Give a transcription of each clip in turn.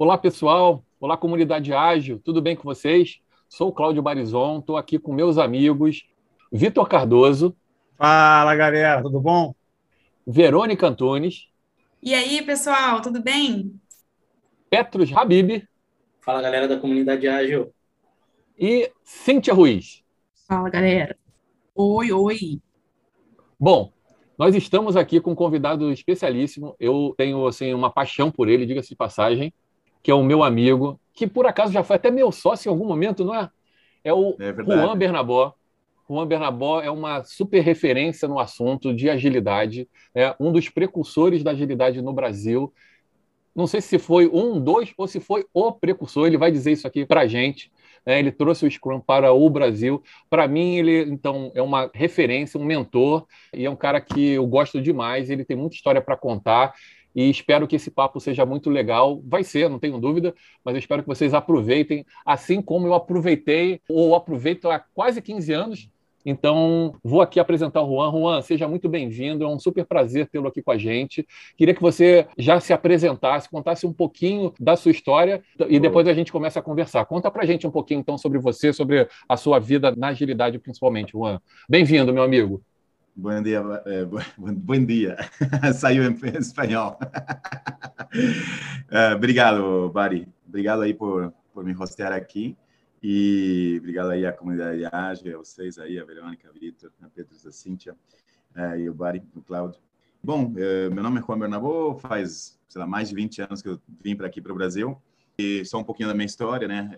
Olá, pessoal. Olá, comunidade ágil. Tudo bem com vocês? Sou o Cláudio Barizon, estou aqui com meus amigos Vitor Cardoso. Fala, galera, tudo bom? Verônica Antunes. E aí, pessoal, tudo bem? Petros Habib. Fala, galera da comunidade ágil. E Cíntia Ruiz. Fala, galera. Oi, oi. Bom, nós estamos aqui com um convidado especialíssimo. Eu tenho assim uma paixão por ele, diga-se de passagem que é o meu amigo, que por acaso já foi até meu sócio em algum momento, não é? É o é Juan Bernabó. Juan Bernabó é uma super referência no assunto de agilidade, é um dos precursores da agilidade no Brasil. Não sei se foi um, dois ou se foi o precursor, ele vai dizer isso aqui para a gente. Né? Ele trouxe o Scrum para o Brasil. Para mim, ele então é uma referência, um mentor, e é um cara que eu gosto demais. Ele tem muita história para contar e espero que esse papo seja muito legal. Vai ser, não tenho dúvida, mas eu espero que vocês aproveitem, assim como eu aproveitei, ou aproveito há quase 15 anos. Então, vou aqui apresentar o Juan. Juan, seja muito bem-vindo, é um super prazer tê-lo aqui com a gente. Queria que você já se apresentasse, contasse um pouquinho da sua história e depois a gente começa a conversar. Conta pra gente um pouquinho, então, sobre você, sobre a sua vida na agilidade, principalmente, Juan. Bem-vindo, meu amigo. Bom dia, eh, bom dia. Saiu em espanhol. uh, obrigado, Bari. Obrigado aí por, por me hostear aqui. E obrigado aí à comunidade Ágil, a vocês aí, a Verônica, a Vitor, a Pedro, a Cíntia uh, e o Bari, o Cláudio. Bom, meu nome é Juan Bernabó, faz, sei lá, mais de 20 anos que eu vim para aqui para o Brasil. E só um pouquinho da minha história, né?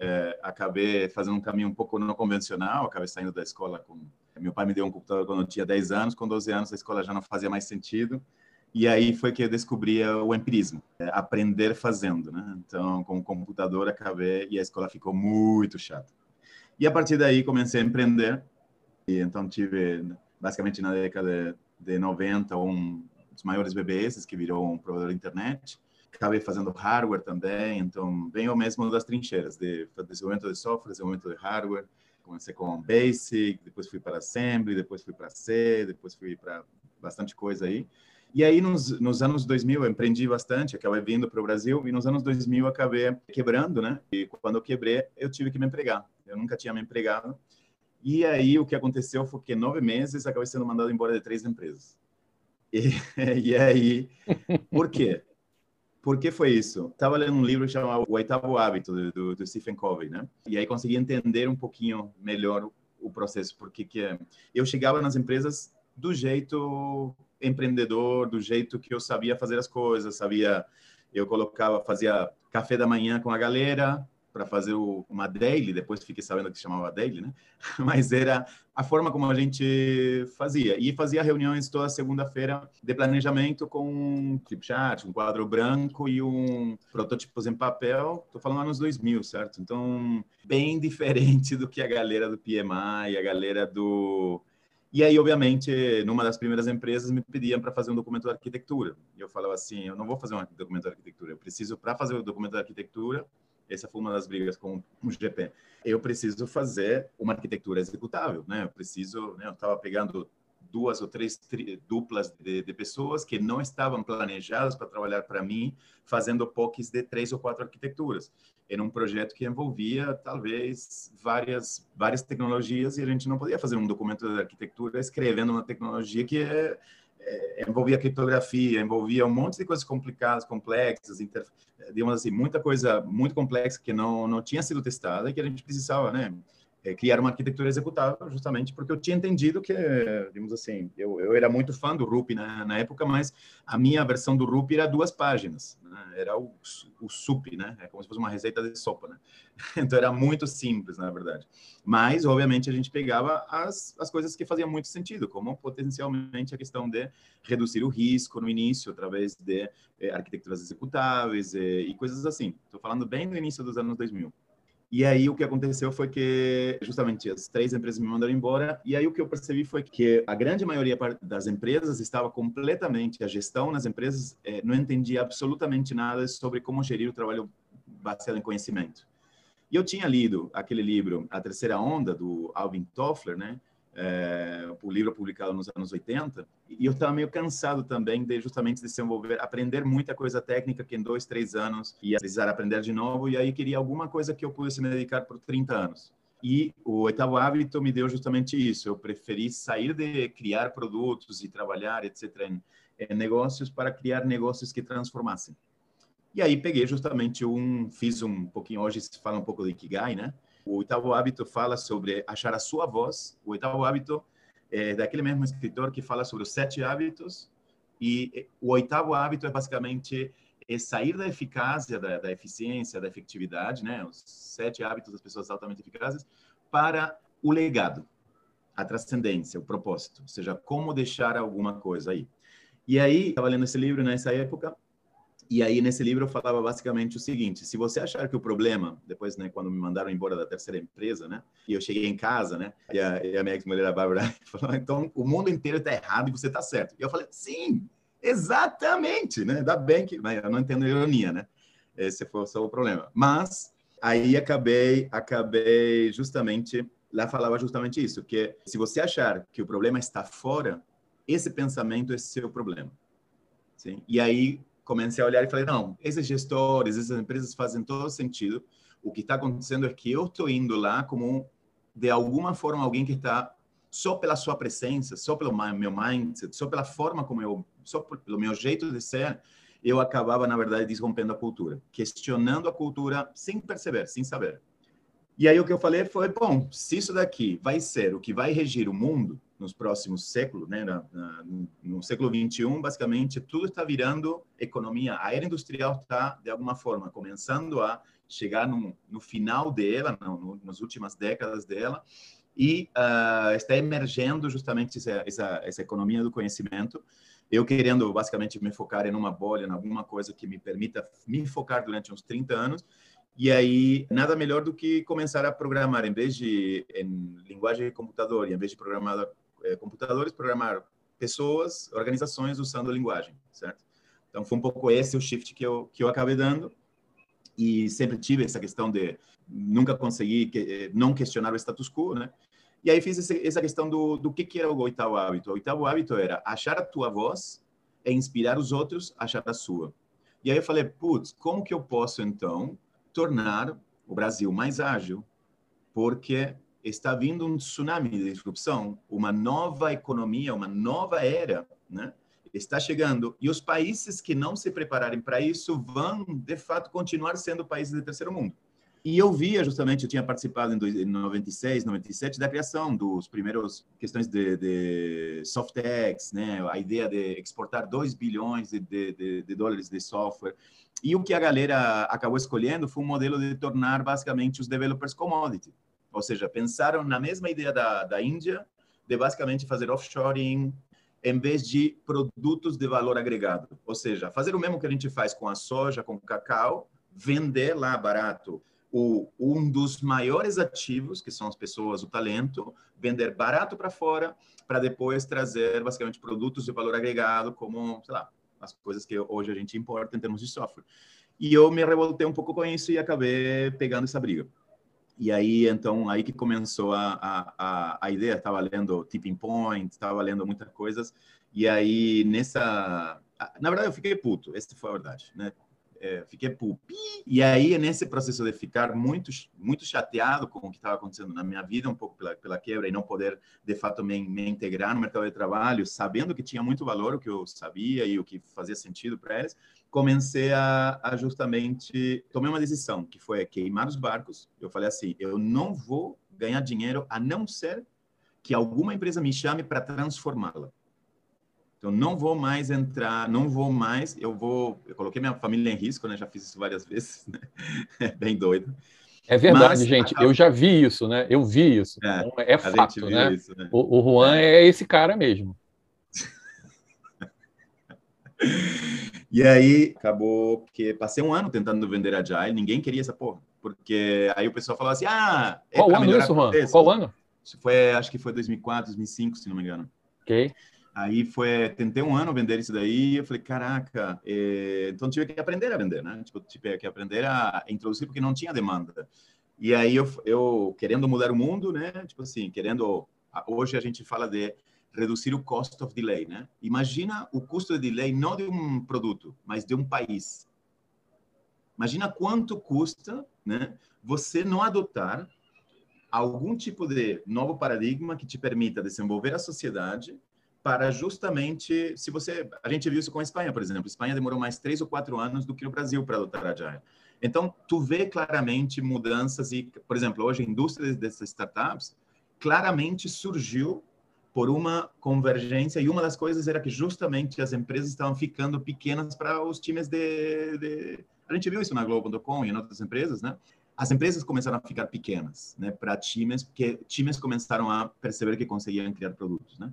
Acabei fazendo um caminho um pouco não convencional, acabei saindo da escola com... Meu pai me deu um computador quando eu tinha 10 anos, com 12 anos a escola já não fazia mais sentido. E aí foi que eu descobri o empirismo, é, aprender fazendo, né? Então, com o computador acabei e a escola ficou muito chata. E a partir daí comecei a empreender. E então tive, basicamente na década de 90, um dos maiores BBS que virou um provedor de internet acabei fazendo hardware também, então venho mesmo das trincheiras de desenvolvimento de software, desenvolvimento de hardware. Comecei com Basic, depois fui para Assembly, depois fui para C, depois fui para bastante coisa aí. E aí, nos, nos anos 2000, eu empreendi bastante, acabei vindo para o Brasil, e nos anos 2000 acabei quebrando, né? E quando eu quebrei, eu tive que me empregar. Eu nunca tinha me empregado. E aí, o que aconteceu foi que, nove meses, acabei sendo mandado embora de três empresas. E, e aí, por quê? Por que foi isso? Estava lendo um livro chamado O Oitavo Hábito, do, do, Stephen Covey, né? E aí consegui entender um pouquinho melhor o, o processo, porque que é. eu chegava nas empresas do jeito empreendedor, do jeito que eu sabia fazer as coisas, sabia, eu colocava, fazia café da manhã com a galera, para fazer o, uma daily, depois fiquei sabendo que chamava daily, né? Mas era a forma como a gente fazia. E fazia reuniões toda segunda-feira de planejamento com um flipchart, um quadro branco e um protótipos em papel. Estou falando anos 2000, certo? Então, bem diferente do que a galera do PMI, a galera do e aí, obviamente, numa das primeiras empresas me pediam para fazer um documento de arquitetura. E eu falava assim, eu não vou fazer um documento de arquitetura, eu preciso, para fazer o documento de arquitetura, essa foi uma das brigas com o GP. Eu preciso fazer uma arquitetura executável, né? Eu preciso, né? Eu estava pegando duas ou três duplas de, de, pessoas que não estavam planejadas para trabalhar para mim, fazendo POCs de três ou quatro arquiteturas. Era um projeto que envolvia, talvez, várias, várias tecnologias e a gente não podia fazer um documento de arquitetura escrevendo uma tecnologia que é, é, envolvia criptografia, envolvia um monte de coisas complicadas, complexas, inter, digamos assim, muita coisa muito complexa que não, não tinha sido testada e que a gente precisava, né? É, criar uma arquitetura executável, justamente porque eu tinha entendido que, digamos assim, eu, eu era muito fã do Ruby na, época, mas a minha versão do Ruby era duas páginas, né? era o, o SUP, né? É como se fosse uma receita de sopa, né? Então era muito simples, na verdade. Mas, obviamente, a gente pegava as, as coisas que faziam muito sentido, como potencialmente a questão de reduzir o risco no início, através de eh, arquiteturas executáveis eh, e coisas assim. Estou falando bem no início dos anos 2000. E aí o que aconteceu foi que justamente as três empresas me mandaram embora. E aí o que eu percebi foi que a grande maioria das empresas estava completamente a gestão nas empresas eh, não entendia absolutamente nada sobre como gerir o trabalho baseado em conhecimento. E eu tinha lido aquele livro A Terceira Onda do Alvin Toffler, né? É, o livro publicado nos anos 80, e eu estava meio cansado também de justamente desenvolver, aprender muita coisa técnica que em dois, três anos ia precisar aprender de novo, e aí queria alguma coisa que eu pudesse me dedicar por 30 anos. E o oitavo hábito me deu justamente isso. Eu preferi sair de criar produtos e trabalhar, etc., em, em negócios para criar negócios que transformassem. E aí peguei justamente um, fiz um pouquinho, hoje se fala um pouco de Ikigai, né? O oitavo hábito fala sobre achar a sua voz. O oitavo hábito é daquele mesmo escritor que fala sobre os sete hábitos. E o oitavo hábito é basicamente é sair da eficácia, da, da, eficiência, da efetividade, né? Os sete hábitos das pessoas altamente eficazes para o legado, a transcendência, o propósito, ou seja, como deixar alguma coisa aí. E aí, estava lendo esse livro nessa época e aí, nesse livro, eu falava basicamente o seguinte: se você achar que o problema, depois, né, quando me mandaram embora da terceira empresa, né, e eu cheguei em casa, né, e a, e a minha ex-mulher, a Bárbara, falou: então o mundo inteiro está errado e você está certo. E eu falei: sim, exatamente, né? Ainda bem que. Mas eu não entendo ironia, né? Esse foi só o problema. Mas aí acabei, acabei justamente. Lá falava justamente isso, que se você achar que o problema está fora, esse pensamento é seu problema. Sim? E aí comecei a olhar e falei, não, esses gestores, essas empresas fazem todo sentido. O que está acontecendo é que eu estou indo lá como, de alguma forma, alguém que está só pela sua presença, só pelo meu mindset, só pela forma como eu, só pelo meu jeito de ser, eu acabava, na verdade, desrompendo a cultura, questionando a cultura sem perceber, sem saber. E aí o que eu falei foi, bom, se isso daqui vai ser o que vai regir o mundo, nos próximos séculos, né, na, na, no século 21, basicamente tudo está virando economia. A era industrial está de alguma forma começando a chegar no, no final dela, no, no, nas últimas décadas dela, e uh, está emergendo justamente essa, essa, essa economia do conhecimento. Eu querendo basicamente me focar em uma bolha, em alguma coisa que me permita me focar durante uns 30 anos, e aí, nada melhor do que começar a programar, em vez de em linguagem de computador, e em vez de programar é, computadores, programar pessoas, organizações usando a linguagem, certo? Então, foi um pouco esse o shift que eu, que eu acabei dando. E sempre tive essa questão de nunca conseguir que, eh, não questionar o status quo, né? E aí fiz esse, essa questão do, do que, que era o oitavo hábito. O oitavo hábito era achar a tua voz e inspirar os outros a achar a sua. E aí eu falei, putz, como que eu posso, então, tornar o Brasil mais ágil? Porque está vindo um tsunami de disrupção, uma nova economia, uma nova era, né? Está chegando e os países que não se prepararem para isso vão, de fato, continuar sendo países de terceiro mundo. E eu via justamente, eu tinha participado em 96, 97 da criação dos primeiros questões de, de Softex, né? A ideia de exportar 2 bilhões de, de, de dólares de software. E o que a galera acabou escolhendo foi um modelo de tornar basicamente os developers commodity. Ou seja, pensaram na mesma ideia da, da Índia, de basicamente fazer offshoring em vez de produtos de valor agregado. Ou seja, fazer o mesmo que a gente faz com a soja, com o cacau, vender lá barato o, um dos maiores ativos, que são as pessoas, o talento, vender barato para fora, para depois trazer basicamente produtos de valor agregado, como, sei lá, as coisas que hoje a gente importa em termos de software. E eu me revoltei um pouco com isso e acabei pegando essa briga. E aí, então, aí que começou a, a, a ideia. Estava lendo Tipping Point, estava lendo muitas coisas. E aí, nessa... Na verdade, eu fiquei puto. Essa foi a verdade, né? É, fiquei pupi. E aí, nesse processo de ficar muito, muito chateado com o que estava acontecendo na minha vida, um pouco pela, pela quebra e não poder, de fato, me, me integrar no mercado de trabalho, sabendo que tinha muito valor o que eu sabia e o que fazia sentido para eles, comecei a, a, justamente tomei uma decisão que foi queimar os barcos. Eu falei assim, eu não vou ganhar dinheiro a não ser que alguma empresa me chame para transformá-la. Então não vou mais entrar, não vou mais, eu vou, eu coloquei minha família em risco, né? Já fiz isso várias vezes, né? É bem doido. É verdade, Mas, gente. A... Eu já vi isso, né? Eu vi isso. É, então, é fato, né? Isso, né? O, o Juan é. é esse cara mesmo. E aí acabou que passei um ano tentando vender Agile, ninguém queria essa porra. Porque aí o pessoal falava assim: ah, é Qual ano isso, Juan? Qual ano? Isso foi, acho que foi 2004, 2005, se não me engano. Ok. Aí foi, tentei um ano vender isso daí, eu falei, caraca, é... então tive que aprender a vender, né? Tipo, tive que aprender a introduzir porque não tinha demanda. E aí eu, eu querendo mudar o mundo, né? Tipo assim, querendo Hoje a gente fala de reduzir o cost of delay, né? Imagina o custo de delay não de um produto, mas de um país. Imagina quanto custa, né? Você não adotar algum tipo de novo paradigma que te permita desenvolver a sociedade para justamente, se você, a gente viu isso com a Espanha, por exemplo, a Espanha demorou mais três ou quatro anos do que o Brasil para adotar a Agile. Então, tu vê claramente mudanças e, por exemplo, hoje a indústria dessas startups claramente surgiu por uma convergência e uma das coisas era que justamente as empresas estavam ficando pequenas para os times de, de... a gente viu isso na Globo.com e em outras empresas, né? As empresas começaram a ficar pequenas, né, para times, porque times começaram a perceber que conseguiam criar produtos, né?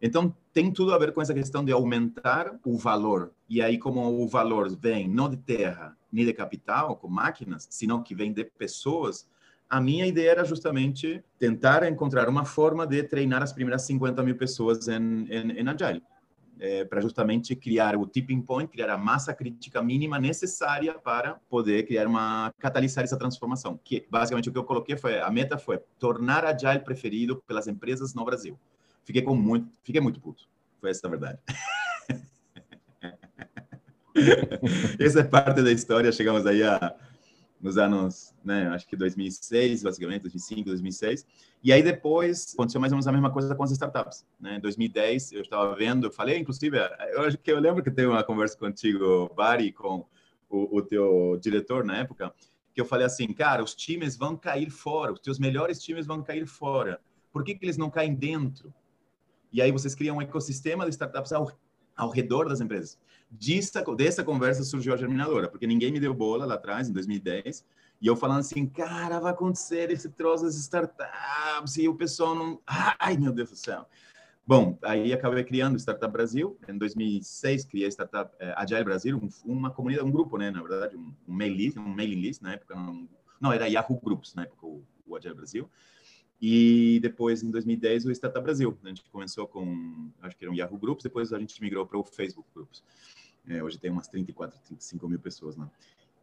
Então, tem tudo a ver com essa questão de aumentar o valor. E aí, como o valor vem não de terra nem de capital, com máquinas, senão que vem de pessoas, a minha ideia era justamente tentar encontrar uma forma de treinar as primeiras 50 mil pessoas em, em, em Agile. É, para justamente criar o tipping point, criar a massa crítica mínima necessária para poder criar uma catalisar essa transformação. Que basicamente o que eu coloquei foi a meta foi tornar Agile preferido pelas empresas no Brasil. Fiquei com muito, fiquei muito puto. Foi essa a verdade. essa é parte da história. Chegamos aí a nos anos, né, acho que 2006, basicamente, 2005, 2006. E aí depois aconteceu mais ou menos a mesma coisa com as startups, né? Em 2010 eu estava vendo, eu falei, inclusive, eu acho que eu lembro que teve uma conversa contigo, Bari, com o, o teu diretor na época, que eu falei assim, cara, os times vão cair fora, os teus melhores times vão cair fora. Por que que eles não caem dentro? E aí vocês criam um ecossistema de startups ao, ao redor das empresas. Dessa, dessa conversa surgiu a Germinadora, porque ninguém me deu bola lá atrás, em 2010, e eu falando assim, cara, vai acontecer esse troço das startups, e o pessoal não... Ai, meu Deus do céu. Bom, aí acabei criando Startup Brasil. Em 2006 criei Startup eh, Agile Brasil, um, uma comunidade, um grupo, né, na verdade, um, um mail list, um mailing list na época, não, não era Yahoo Groups na época o, o Agile Brasil. E depois, em 2010, o Startup Brasil. A gente começou com, acho que eram Yahoo Groups, depois a gente migrou para o Facebook Groups. É, hoje tem umas 34, 35 mil pessoas lá.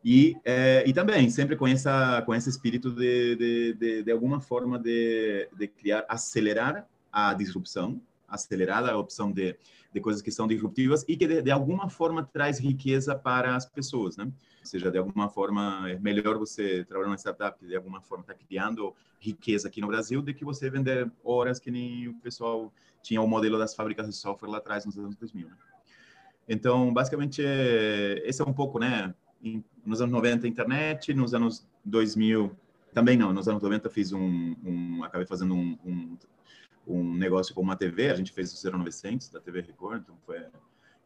E, é, e também, sempre com, essa, com esse espírito de, de, de, de alguma forma de, de criar, acelerar a disrupção, acelerar a opção de, de coisas que são disruptivas e que de, de, alguma forma traz riqueza para as pessoas, né? Ou seja, de alguma forma é melhor você trabalhar numa startup de alguma forma está criando riqueza aqui no Brasil do que você vender horas que nem o pessoal tinha o modelo das fábricas de software lá atrás nos anos 2000. Né? Então, basicamente, é, esse é um pouco, né? nos anos 90, internet, nos anos 2000, também não, nos anos 90 fiz um, um acabei fazendo um, um, um, negócio com uma TV, a gente fez o 0900 da TV Record, então foi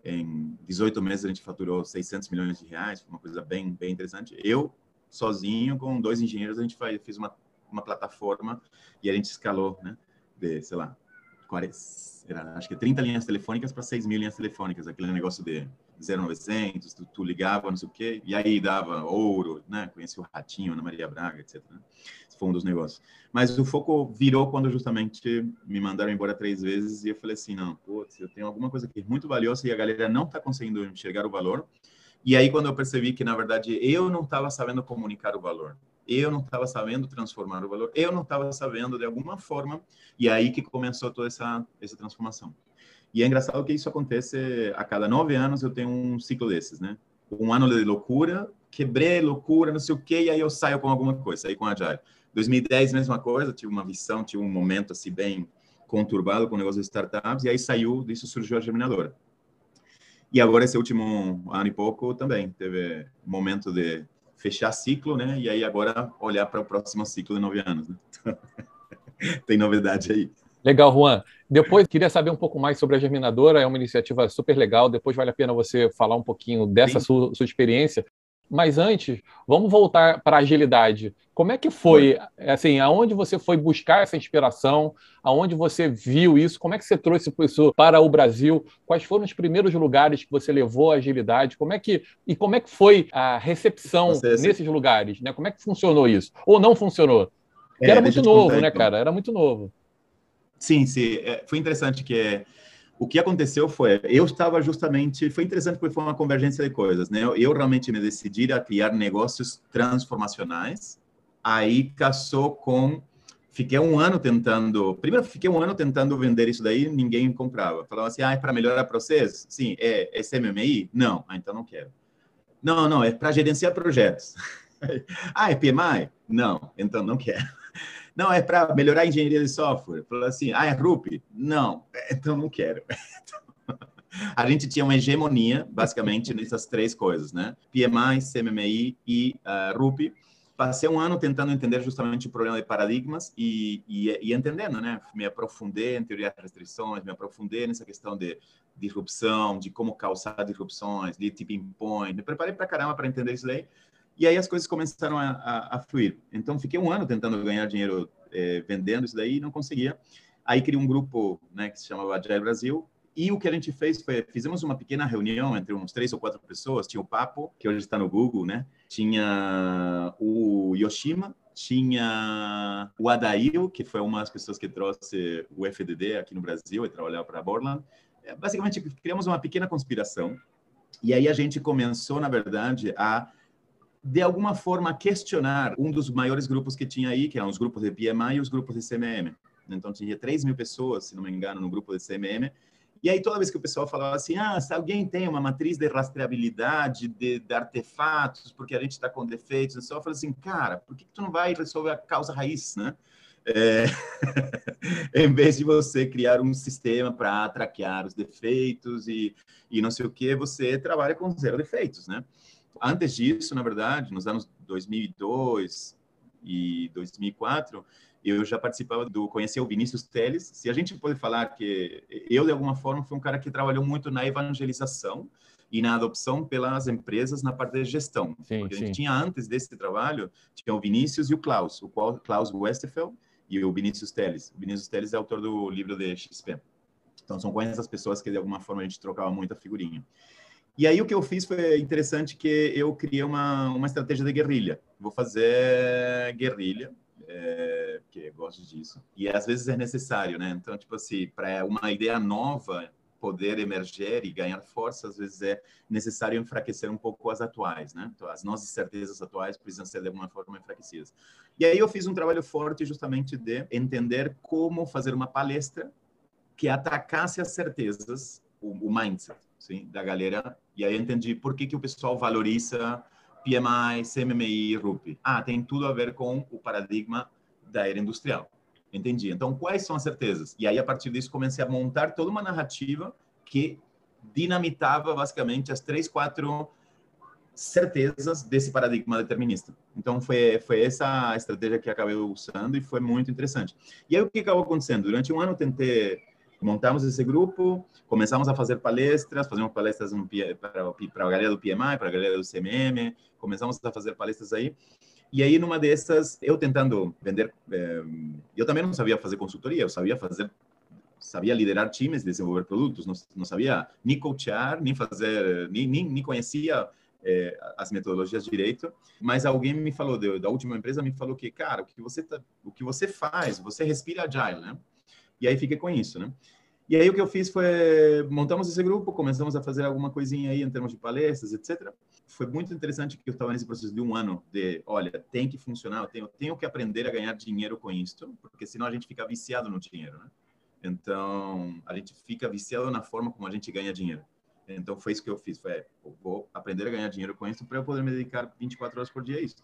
em 18 meses a gente faturou 600 milhões de reais, foi uma coisa bem, bem interessante. Eu, sozinho, com dois engenheiros, a gente faz, fez uma, uma plataforma e a gente escalou, né, de, sei lá, 40, era, acho que 30 linhas telefônicas para 6 mil linhas telefônicas, aquele negócio de 0900, tu, tu, ligava, não sei o quê, e aí dava ouro, né? Conheci o Ratinho, Ana Maria Braga, etc. Né? Esse foi um dos negócios. Mas o foco virou quando justamente me mandaram embora três vezes e eu falei assim, não, putz, eu tenho alguma coisa aqui muito valiosa e a galera não está conseguindo enxergar o valor. E aí quando eu percebi que, na verdade, eu não estava sabendo comunicar o valor eu não estava sabendo transformar o valor, eu não estava sabendo de alguma forma, e aí que começou toda essa, essa transformação. E é engraçado que isso acontece a cada nove anos, eu tenho um ciclo desses, né? Um ano de loucura, quebrei loucura, não sei o quê, e aí eu saio com alguma coisa, saí com a Agile. 2010, mesma coisa, tive uma visão, tive um momento assim bem conturbado com o negócio de startups, e aí saiu, disso surgiu a Germinadora. E agora, esse último ano e pouco, também teve momento de fechar ciclo, né? E aí agora olhar para o próximo ciclo de nove anos. Né? Tem novidade aí. Legal, Juan. Depois queria saber um pouco mais sobre a Germinadora, é uma iniciativa super legal. Depois vale a pena você falar um pouquinho dessa sua, sua, experiência. Mas antes, vamos voltar para a agilidade. Como é que foi, assim, aonde você foi buscar essa inspiração? Aonde você viu isso? Como é que você trouxe isso para o Brasil? Quais foram os primeiros lugares que você levou a agilidade? Como é que e como é que foi a recepção você, nesses lugares? Né? Como é que funcionou isso? Ou não funcionou? É, era muito novo, né, então. cara? Era muito novo. Sim, sim. É, foi interessante que é o que aconteceu foi, eu estava justamente, foi interessante porque foi uma convergência de coisas, né? Eu, eu realmente me decidi a criar negócios transformacionais, aí casou com Fiquei um ano tentando. Primeiro, fiquei um ano tentando vender isso daí, ninguém comprava. Falava assim: ah, é para melhorar processos? Sim. É, é CMMI? Não. Ah, então não quero. Não, não, é para gerenciar projetos. ah, é PMI? Não, então não quero. Não, é para melhorar a engenharia de software. Falou assim, ah, é RUP? Não, então não quero. a gente tinha uma hegemonia, basicamente, nessas três coisas, né? PMI, CMMI e uh, RUP. Passei um ano tentando entender justamente o problema de paradigmas e, e, e entendendo, né? Me aprofundei em teoria de restrições, me aprofundei nessa questão de disrupção, de como causar disrupções, de tipping point. Me preparei para caramba para entender isso daí. E aí as coisas começaram a, a, a fluir. Então, fiquei um ano tentando ganhar dinheiro é, vendendo isso daí e não conseguia. Aí criei um grupo né, que se chamava Agile Brasil. E o que a gente fez foi, fizemos uma pequena reunião entre uns três ou quatro pessoas. Tinha o Papo, que hoje está no Google, né? Tinha o Yoshima, tinha o Adail, que foi uma das pessoas que trouxe o FDD aqui no Brasil e trabalhava para a Borland. É, basicamente, criamos uma pequena conspiração. E aí a gente começou, na verdade, a de alguma forma questionar um dos maiores grupos que tinha aí, que eram os grupos de PMI e os grupos de CMM. Então tinha 3 mil pessoas, se não me engano, no grupo de CMM. E aí toda vez que o pessoal falava assim, ah, se alguém tem uma matriz de rastreabilidade de, de artefatos, porque a gente está com defeitos, eu só falo assim, cara, por que, que tu não vai resolver a causa raiz, né? É... em vez de você criar um sistema para traquear os defeitos e, e não sei o que, você trabalha com zero defeitos, né? Antes disso, na verdade, nos anos 2002 e 2004, eu já participava do conhecer o Vinícius Teles. Se a gente pode falar que eu de alguma forma fui um cara que trabalhou muito na evangelização e na adopção pelas empresas na parte de gestão. Sim, Porque sim. a gente tinha antes desse trabalho, tinha o Vinícius e o Klaus, o Klaus Westerfeld e o Vinícius Teles. O Vinícius Teles é autor do livro de XP. Então são com essas pessoas que de alguma forma a gente trocava muita figurinha. E aí o que eu fiz foi interessante que eu criei uma, uma estratégia de guerrilha. Vou fazer guerrilha, é, porque gosto disso. E às vezes é necessário, né? Então, tipo assim, para uma ideia nova poder emerger e ganhar força, às vezes é necessário enfraquecer um pouco as atuais, né? Então, as nossas certezas atuais precisam ser de alguma forma enfraquecidas. E aí eu fiz um trabalho forte justamente de entender como fazer uma palestra que atacasse as certezas, o, o mindset sim, da galera. E aí entendi por que, que o pessoal valoriza PMI, CMMI, RUP. Ah, tem tudo a ver com o paradigma da era industrial. Entendi. Então, quais são as certezas? E aí, a partir disso, comecei a montar toda uma narrativa que dinamitava, basicamente, as três, quatro certezas desse paradigma determinista. Então, foi, foi essa estratégia que acabei usando e foi muito interessante. E aí, o que acabou acontecendo? Durante um ano, tentei montamos esse grupo, começamos a fazer palestras, fazemos palestras para, para a galera do PMI, para a galera do CMM, começamos a fazer palestras aí. E aí, numa dessas, eu tentando vender, eh, eu também não sabia fazer consultoria, eu sabia fazer, sabia liderar times, desenvolver produtos, não, não sabia nem coachar, nem fazer, nem, nem, nem conhecia eh, as metodologias direito, mas alguém me falou, da última empresa, me falou que, cara, o que você, tá, o que você faz, você respira agile, né? E aí fiquei com isso, né? E aí o que eu fiz foi montamos esse grupo, começamos a fazer alguma coisinha aí em termos de palestras, etc. Foi muito interessante que eu estava nesse processo de um ano de, olha, tem que funcionar, eu tenho, eu tenho que aprender a ganhar dinheiro com isto, porque senão a gente fica viciado no dinheiro, né? Então a gente fica viciado na forma como a gente ganha dinheiro. Então foi isso que eu fiz, foi, vou aprender a ganhar dinheiro com isso para eu poder me dedicar 24 horas por dia a isso.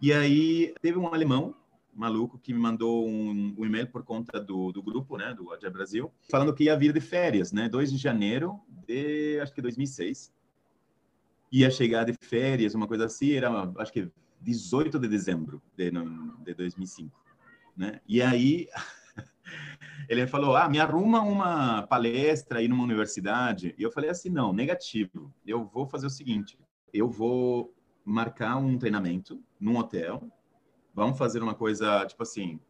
E aí teve um alemão maluco que me mandou um, um e-mail por conta do, do grupo, né, do Agile Brasil, falando que ia vir de férias, né, 2 de janeiro de, acho que 2006. Ia chegar de férias, uma coisa assim, era, acho que 18 de dezembro de, de 2005, né? E aí ele falou: "Ah, me arruma uma palestra aí numa universidade". E eu falei assim: "Não, negativo. Eu vou fazer o seguinte, eu vou marcar um treinamento num hotel vamos fazer uma coisa, tipo assim,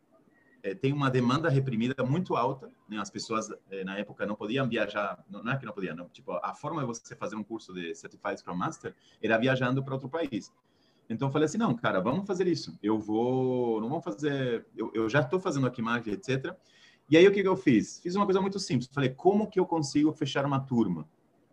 é, tem uma demanda reprimida muito alta, né? As pessoas é, na época não podiam viajar, não, não, é que não podiam, não, tipo, a forma de você fazer um curso de Certified Scrum Master era viajando para outro país. Então eu falei assim, não, cara, vamos fazer isso. Eu vou, não vamos fazer, eu, eu já estou fazendo aqui mágica, etc. E aí o que, que eu fiz? Fiz uma coisa muito simples. Falei, como que eu consigo fechar uma turma?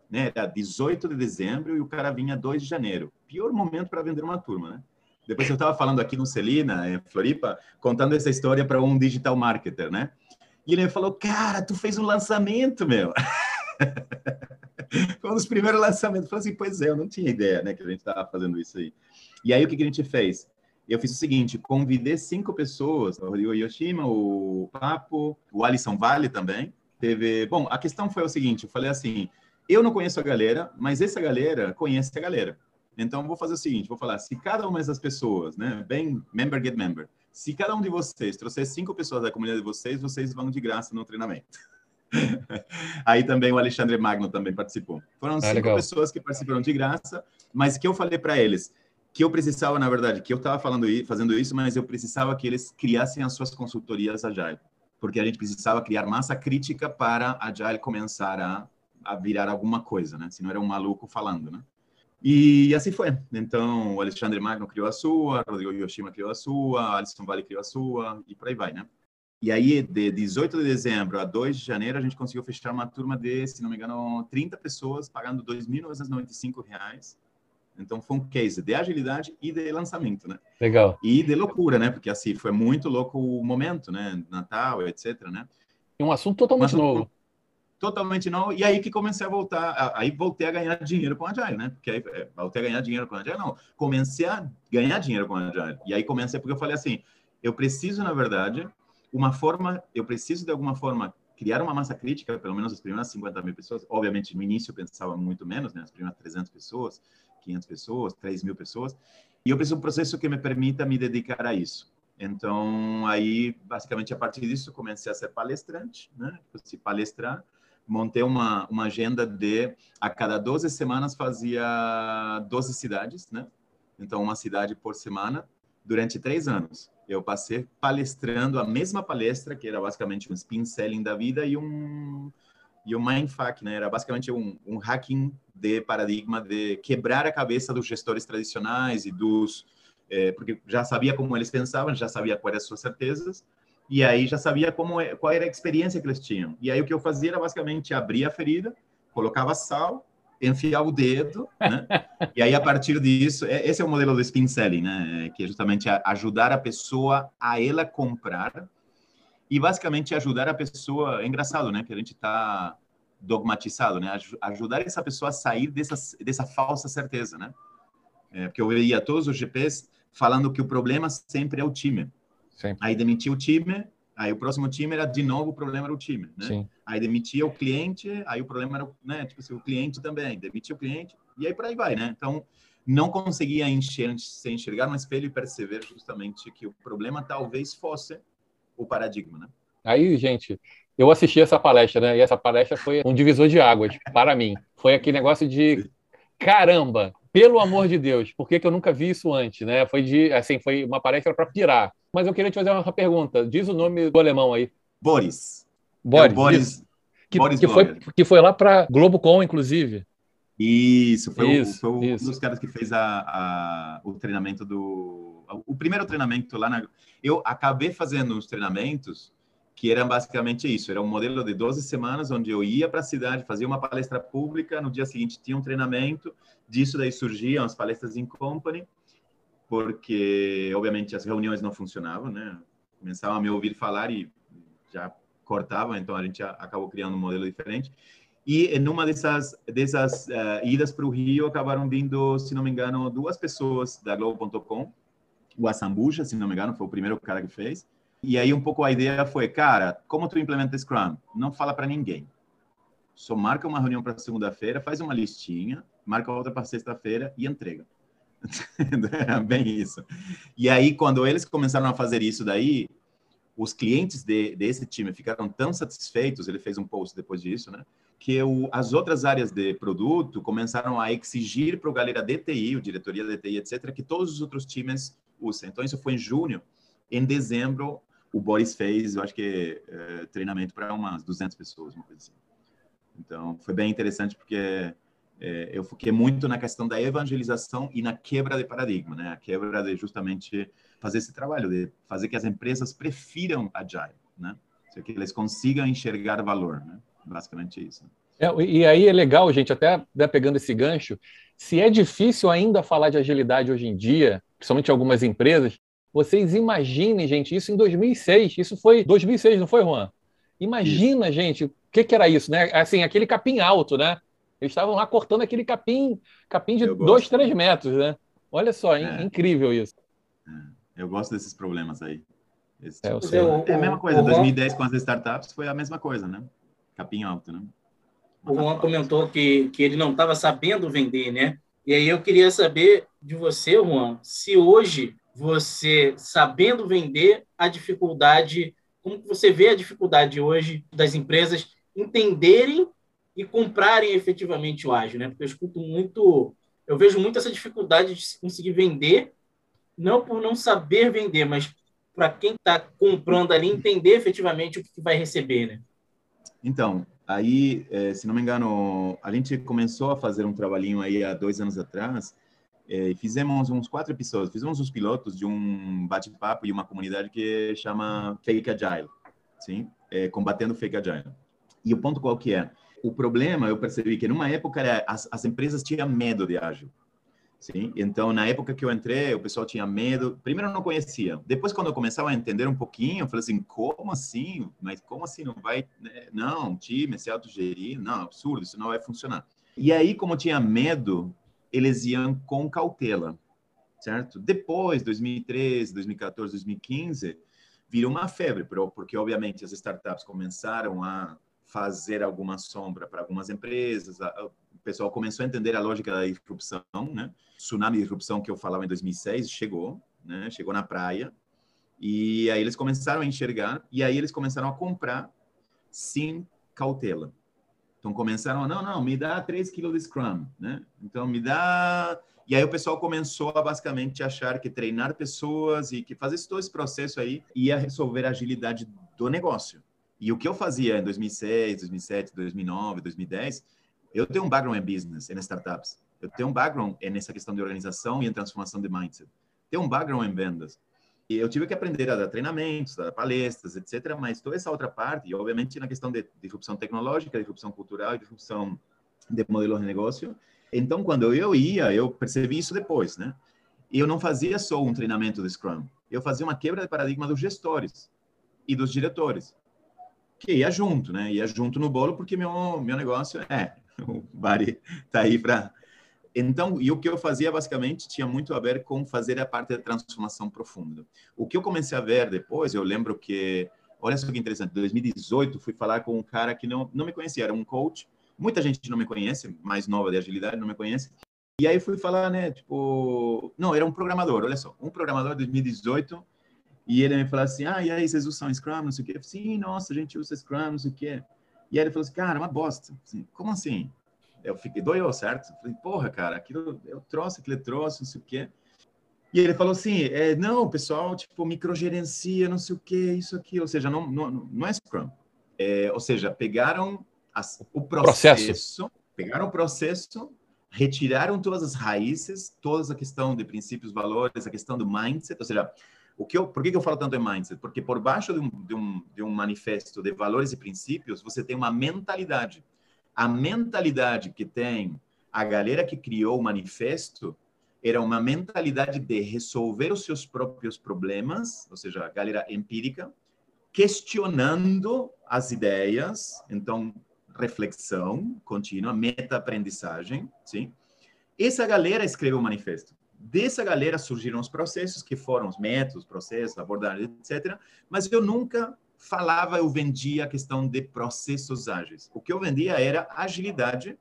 Né? Era 18 de dezembro e o cara vinha 2 de janeiro. Pior momento para vender uma turma, né? Depois eu estava falando aqui no Celina, em Floripa, contando essa história para um digital marketer, né? E ele falou, cara, tu fez um lançamento, meu. Foi um dos primeiros lançamentos. Eu falei assim, pois é, eu não tinha ideia, né, que a gente estava fazendo isso aí. E aí, o que, que a gente fez? Eu fiz o seguinte, convidei cinco pessoas, o Rodrigo Yoshima, o Papo, o Alisson Vale também. Teve... Bom, a questão foi o seguinte, eu falei assim, eu não conheço a galera, mas essa galera conhece a galera. Então, vou fazer o seguinte, vou falar, se cada uma dessas pessoas, né, bem member get member, se cada um de vocês trouxer cinco pessoas da comunidade de vocês, vocês vão de graça no treinamento. Aí também o Alexandre Magno também participou. Foram ah, cinco legal. pessoas que participaram de graça, mas que eu falei para eles que eu precisava, na verdade, que eu estava falando fazendo isso, mas eu precisava que eles criassem as suas consultorias Agile, porque a gente precisava criar massa crítica para a Agile começar a, a virar alguma coisa, né? Senão era um maluco falando, né? E assim foi. Então, o Alexandre Magno criou a sua, Rodrigo Yoshima criou a sua, Alisson Vale criou a sua, e por aí vai, né? E aí, de 18 de dezembro a 2 de janeiro, a gente conseguiu fechar uma turma de, se não me engano, 30 pessoas, pagando R$ 2.995. Então, foi um case de agilidade e de lançamento, né? Legal. E de loucura, né? Porque, assim, foi muito louco o momento, né? Natal, etc, né? E um assunto totalmente assunto novo totalmente não. E aí que comecei a voltar, aí voltei a ganhar dinheiro com a Agile, né? Porque aí é, voltei a ganhar dinheiro com a Agile, não. Comecei a ganhar dinheiro com a Agile. E aí comecei, porque eu falei assim, eu preciso, na verdade, uma forma, eu preciso de alguma forma criar uma massa crítica, pelo menos as primeiras 50 mil pessoas. Obviamente, no início eu pensava muito menos, né? As primeiras 300 pessoas, 500 pessoas, 3 mil pessoas. E eu preciso de um processo que me permita me dedicar a isso. Então, aí, basicamente, a partir disso, comecei a ser palestrante, né? Se palestrar, montei uma, uma agenda de a cada 12 semanas fazia 12 cidades, né? Então, uma cidade por semana durante três anos. Eu passei palestrando a mesma palestra, que era basicamente um spin selling da vida e um e um mindfuck, né? Era basicamente um, um hacking de paradigma de quebrar a cabeça dos gestores tradicionais e dos é, porque já sabia como eles pensavam, já sabia quais eram as suas certezas, e aí já sabia como é, qual era a experiência que eles tinham. E aí o que eu fazia era basicamente abrir a ferida, colocava sal, enfiar o dedo, né? e aí a partir disso, é, esse é o modelo do spin selling, né? Que é justamente ajudar a pessoa a ela comprar e basicamente ajudar a pessoa. É engraçado, né? Que a gente está dogmatizado, né? Ajudar essa pessoa a sair dessa dessa falsa certeza, né? É, porque eu veia todos os GPs falando que o problema sempre é o time. Sim. Aí demitia o time, aí o próximo time era de novo o problema era o time, né? Sim. Aí demitia o cliente, aí o problema era, né, tipo assim, o cliente também, demitia o cliente e aí por aí vai, né? Então não conseguia enxer, se enxergar no espelho e perceber justamente que o problema talvez fosse o paradigma, né? Aí, gente, eu assisti essa palestra, né? E essa palestra foi um divisor de águas para mim. Foi aquele negócio de caramba, pelo amor de Deus, por que, que eu nunca vi isso antes, né? Foi de, assim, foi uma palestra para pirar. Mas eu queria te fazer uma pergunta. Diz o nome do alemão aí. Boris. Boris. É Boris. Que, Boris que, foi, que foi lá para GloboCon, inclusive. Isso, foi, isso, o, foi isso. um dos caras que fez a, a, o treinamento do. O primeiro treinamento lá na. Eu acabei fazendo os treinamentos que eram basicamente isso. Era um modelo de 12 semanas, onde eu ia para a cidade, fazia uma palestra pública, no dia seguinte tinha um treinamento, disso daí surgiam as palestras em company, porque, obviamente, as reuniões não funcionavam, né? Começavam a me ouvir falar e já cortavam, então a gente acabou criando um modelo diferente. E numa dessas, dessas uh, idas para o Rio, acabaram vindo, se não me engano, duas pessoas da Globo.com, o Assambucha, se não me engano, foi o primeiro cara que fez. E aí um pouco a ideia foi, cara, como tu implementa Scrum? Não fala para ninguém. Só marca uma reunião para segunda-feira, faz uma listinha, marca outra para sexta-feira e entrega. Era bem isso. E aí, quando eles começaram a fazer isso daí, os clientes de, desse time ficaram tão satisfeitos, ele fez um post depois disso, né? Que o, as outras áreas de produto começaram a exigir para o galera DTI, o diretoria DTI, etc., que todos os outros times usem. Então, isso foi em junho. Em dezembro, o Boris fez, eu acho que, é, treinamento para umas 200 pessoas, uma coisa assim. Então, foi bem interessante porque é, eu foquei muito na questão da evangelização e na quebra de paradigma, né? A quebra de justamente fazer esse trabalho, de fazer que as empresas prefiram Agile, né? Que eles consigam enxergar valor, né? Basicamente isso. É, e aí é legal, gente, até né, pegando esse gancho, se é difícil ainda falar de agilidade hoje em dia, principalmente algumas empresas, vocês imaginem, gente, isso em 2006. Isso foi 2006, não foi, Juan? Imagina, isso. gente, o que, que, era isso, né? Assim, aquele capim alto, né? Eles estavam lá cortando aquele capim, capim de 2, 3 metros, né? Olha só, é. incrível isso. É. Eu gosto desses problemas aí. Esse é, tipo. é, a mesma coisa, 2010 com as startups foi a mesma coisa, né? Capim alto, né? O Juan comentou que, que ele não estava sabendo vender, né? E aí eu queria saber de você, Juan, se hoje você, sabendo vender, a dificuldade, como você vê a dificuldade hoje das empresas entenderem e comprarem efetivamente o ágil, né? Porque eu escuto muito, eu vejo muito essa dificuldade de conseguir vender, não por não saber vender, mas para quem está comprando ali entender efetivamente o que vai receber, né? Então, aí, eh, se não me engano, a gente começou a fazer um trabalhinho aí há dois anos atrás e fizemos uns quatro episódios, fizemos os pilotos de um bate-papo e uma comunidade que chama Fake Agile, sim, é, combatendo Fake Agile. E o ponto qual que é? O problema, eu percebi que numa época as, as empresas tinham medo de ágil. Sim, então na época que eu entrei, o pessoal tinha medo. Primeiro não conhecia. Depois quando eu começava a entender um pouquinho, eu falei assim, como assim? Mas como assim não vai? Né? Não, time se autogerir, não, absurdo, isso não vai funcionar. E aí como tinha medo, eles iam com cautela, certo? Depois, 2013, 2014, 2015, virou uma febre, porque obviamente as startups começaram a fazer alguma sombra para algumas empresas, o pessoal começou a entender a lógica da disrupção, né? Tsunami de disrupção que eu falava em 2006 chegou, né? Chegou na praia e aí eles começaram a enxergar e aí eles começaram a comprar sem cautela. Então começaram, não, não, me dá 3 quilos de Scrum, né? Então me dá. E aí o pessoal começou a basicamente achar que treinar pessoas e que fazer todo esse processo aí ia resolver a agilidade do negócio. E o que eu fazia em 2006, 2007, 2009, 2010, eu tenho um background em business, em startups. Eu tenho um background nessa questão de organização e em transformação de mindset. Tenho um background em vendas. Eu tive que aprender a dar treinamentos, a dar palestras, etc. Mas toda essa outra parte, e obviamente na questão de disrupção tecnológica, disrupção cultural disrupção de modelos de negócio. Então, quando eu ia, eu percebi isso depois, né? E eu não fazia só um treinamento de Scrum. Eu fazia uma quebra de paradigma dos gestores e dos diretores. Que ia junto, né? Ia junto no bolo, porque meu, meu negócio é... O Bari tá aí para então, e o que eu fazia basicamente tinha muito a ver com fazer a parte da transformação profunda. O que eu comecei a ver depois, eu lembro que, olha só que interessante, em 2018 fui falar com um cara que não, não me conhecia, era um coach. Muita gente não me conhece, mais nova de agilidade não me conhece. E aí fui falar, né, tipo, não, era um programador, olha só, um programador de 2018, e ele me falou assim, ah, e aí, vocês usam Scrum, não sei o quê? Sim, nossa, a gente usa Scrum, não sei o quê. E aí ele falou assim, cara, uma bosta. Assim, Como assim? Eu fiquei, doeu, certo? Falei, porra, cara, aquilo, eu trouxe, aquilo trouxe, não sei o quê. E ele falou assim, é, não, pessoal, tipo, microgerencia, não sei o quê, isso aqui, ou seja, não, não, não é Scrum. É, ou seja, pegaram as, o processo, processo, pegaram o processo, retiraram todas as raízes, toda a questão de princípios, valores, a questão do mindset, ou seja, o que eu, por que, que eu falo tanto em mindset? Porque por baixo de um, de, um, de um manifesto de valores e princípios, você tem uma mentalidade a mentalidade que tem a galera que criou o manifesto era uma mentalidade de resolver os seus próprios problemas, ou seja, a galera empírica, questionando as ideias, então reflexão contínua, meta-aprendizagem, sim? Essa galera escreveu o manifesto. Dessa galera surgiram os processos, que foram os métodos, processos, abordagens, etc. Mas eu nunca falava, eu vendia a questão de processos ágeis. O que eu vendia era agilidade,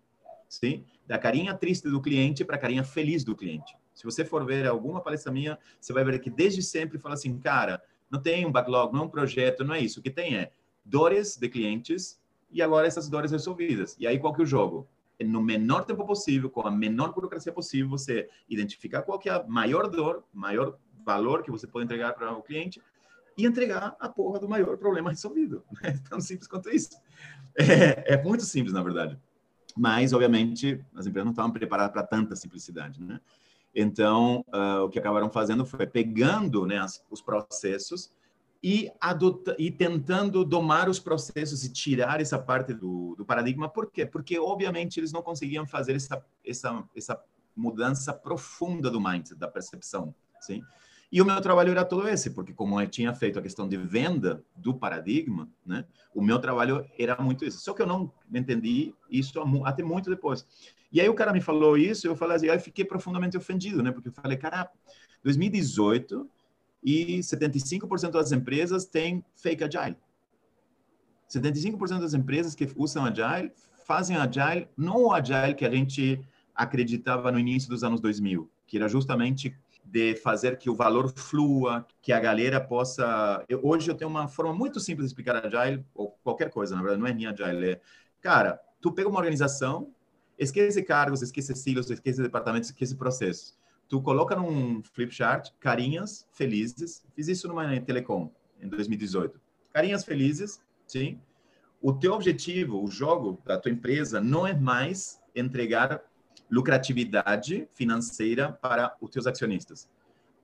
sim, da carinha triste do cliente para a carinha feliz do cliente. Se você for ver alguma palestra minha, você vai ver que desde sempre fala assim, cara, não tem um backlog, não é um projeto, não é isso. O que tem é dores de clientes e agora essas dores resolvidas. E aí qual que é o jogo? É no menor tempo possível, com a menor burocracia possível, você identificar qual que é a maior dor, maior valor que você pode entregar para o cliente e entregar a porra do maior problema resolvido. É tão simples quanto isso. É, é muito simples, na verdade. Mas, obviamente, as empresas não estavam preparadas para tanta simplicidade, né? Então, uh, o que acabaram fazendo foi pegando né, as, os processos e, adota, e tentando domar os processos e tirar essa parte do, do paradigma. Por quê? Porque, obviamente, eles não conseguiam fazer essa, essa, essa mudança profunda do mindset, da percepção sim? E o meu trabalho era todo esse, porque como eu tinha feito a questão de venda do paradigma, né? O meu trabalho era muito isso. Só que eu não entendi isso até muito depois. E aí o cara me falou isso, eu falei assim, aí fiquei profundamente ofendido, né? Porque eu falei, cara, 2018 e 75% das empresas têm fake agile. 75% das empresas que usam agile fazem agile, não o agile que a gente acreditava no início dos anos 2000, que era justamente de fazer que o valor flua, que a galera possa. Eu, hoje eu tenho uma forma muito simples de explicar Agile, ou qualquer coisa, na verdade, não é nem Agile. É, cara, tu pega uma organização, esquece cargos, esquece silos, esquece departamentos, esquece processos. Tu coloca num flip chart carinhas felizes. Fiz isso numa telecom em 2018. Carinhas felizes, sim. O teu objetivo, o jogo da tua empresa não é mais entregar lucratividade financeira para os teus acionistas.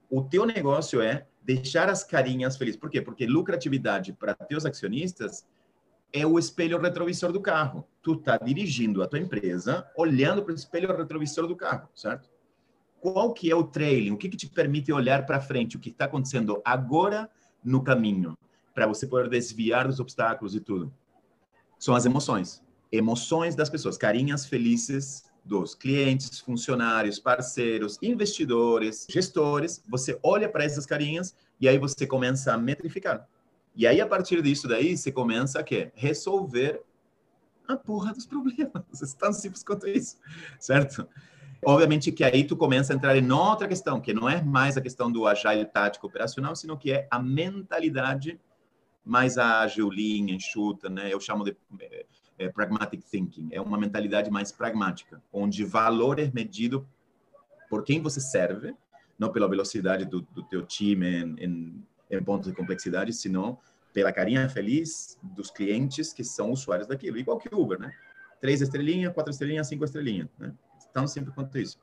O teu negócio é deixar as carinhas felizes. Por quê? Porque lucratividade para teus acionistas é o espelho retrovisor do carro. Tu está dirigindo a tua empresa olhando para o espelho retrovisor do carro, certo? Qual que é o trailing? O que, que te permite olhar para frente? O que está acontecendo agora no caminho? Para você poder desviar dos obstáculos e tudo. São as emoções. Emoções das pessoas. Carinhas felizes dos clientes, funcionários, parceiros, investidores, gestores, você olha para essas carinhas e aí você começa a metrificar. E aí, a partir disso daí, você começa a quê? Resolver a porra dos problemas. É tão simples quanto isso, certo? Obviamente que aí tu começa a entrar em outra questão, que não é mais a questão do agile tático operacional, sino que é a mentalidade mais ágil, lean, enxuta, né? Eu chamo de eh, é, pragmatic thinking, é uma mentalidade mais pragmática, onde valor é medido por quem você serve, não pela velocidade do, do teu time em, em, em pontos de complexidade, senão pela carinha feliz dos clientes que são usuários daquilo, igual que Uber, né? Três estrelinhas, quatro estrelinhas, cinco estrelinhas, né? Tão sempre quanto isso.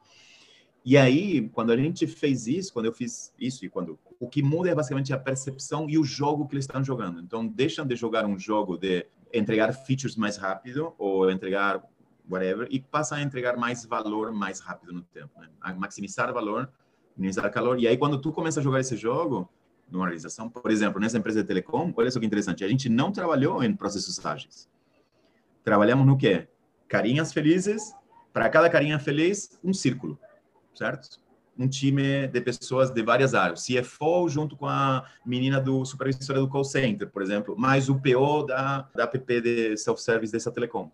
E aí, quando a gente fez isso, quando eu fiz isso, e quando o que muda é basicamente a percepção e o jogo que eles estão jogando. Então, deixam de jogar um jogo de entregar features mais rápido ou entregar whatever e passa a entregar mais valor mais rápido no tempo, né? a maximizar valor, minimizar calor. E aí quando tu começa a jogar esse jogo numa organização, por exemplo, nessa empresa de telecom, olha só que interessante, a gente não trabalhou em processos ágeis. Trabalhamos no quê? Carinhas felizes, para cada carinha feliz, um círculo, certo? Um time de pessoas de várias áreas. CFO junto com a menina do supervisora do call center, por exemplo, mais o PO da, da app de self-service dessa telecom.